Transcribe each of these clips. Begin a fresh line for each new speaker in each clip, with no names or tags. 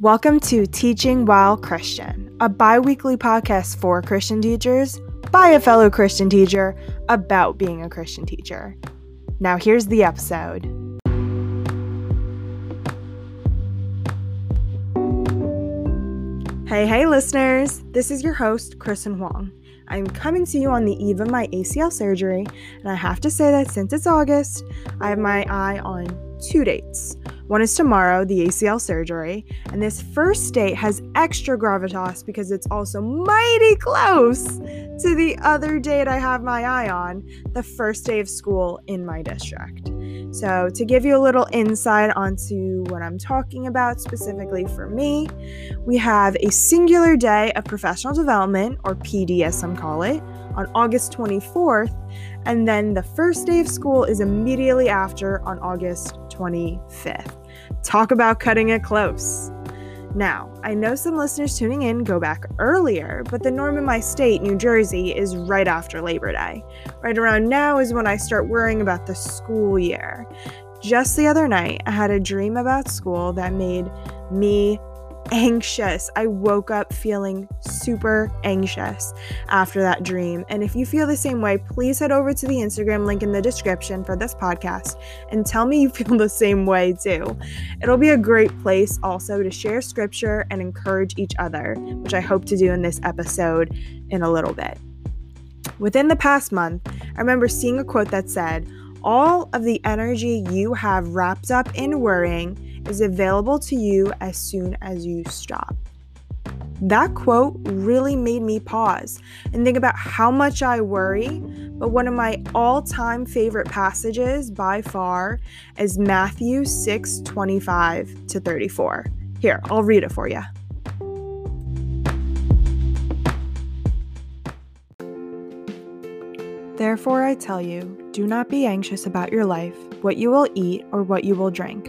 Welcome to Teaching While Christian, a bi weekly podcast for Christian teachers by a fellow Christian teacher about being a Christian teacher. Now, here's the episode. Hey, hey, listeners! This is your host, Kristen Huang. I'm coming to you on the eve of my ACL surgery, and I have to say that since it's August, I have my eye on two dates. One is tomorrow, the ACL surgery, and this first date has extra gravitas because it's also mighty close to the other date I have my eye on, the first day of school in my district. So, to give you a little insight onto what I'm talking about specifically for me, we have a singular day of professional development, or PD as some call it, on August 24th, and then the first day of school is immediately after on August 25th. Talk about cutting it close. Now, I know some listeners tuning in go back earlier, but the norm in my state, New Jersey, is right after Labor Day. Right around now is when I start worrying about the school year. Just the other night, I had a dream about school that made me anxious. I woke up feeling super anxious after that dream. And if you feel the same way, please head over to the Instagram link in the description for this podcast and tell me you feel the same way too. It'll be a great place also to share scripture and encourage each other, which I hope to do in this episode in a little bit. Within the past month, I remember seeing a quote that said, All of the energy you have wrapped up in worrying is available to you as soon as you stop. That quote really made me pause and think about how much I worry. But one of my all time favorite passages by far is Matthew 6 25 to 34. Here, I'll read it for you. Therefore, I tell you, do not be anxious about your life, what you will eat or what you will drink,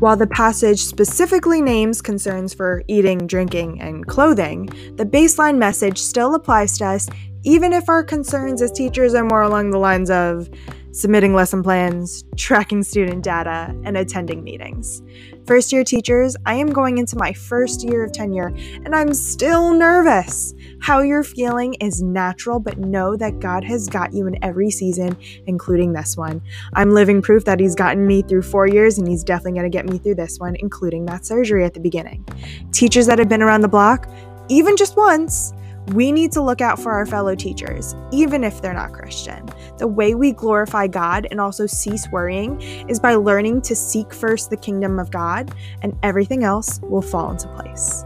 While the passage specifically names concerns for eating, drinking, and clothing, the baseline message still applies to us even if our concerns as teachers are more along the lines of submitting lesson plans, tracking student data, and attending meetings. First year teachers, I am going into my first year of tenure and I'm still nervous. How you're feeling is natural, but know that God has got you in every season, including this one. I'm living proof that He's gotten me through four years and He's definitely going to get me through this one, including that surgery at the beginning. Teachers that have been around the block, even just once, we need to look out for our fellow teachers, even if they're not Christian. The way we glorify God and also cease worrying is by learning to seek first the kingdom of God, and everything else will fall into place.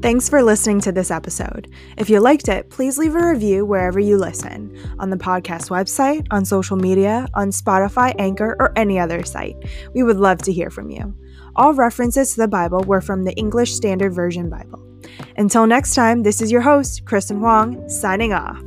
Thanks for listening to this episode. If you liked it, please leave a review wherever you listen on the podcast website, on social media, on Spotify, Anchor, or any other site. We would love to hear from you. All references to the Bible were from the English Standard Version Bible. Until next time, this is your host, Kristen Huang, signing off.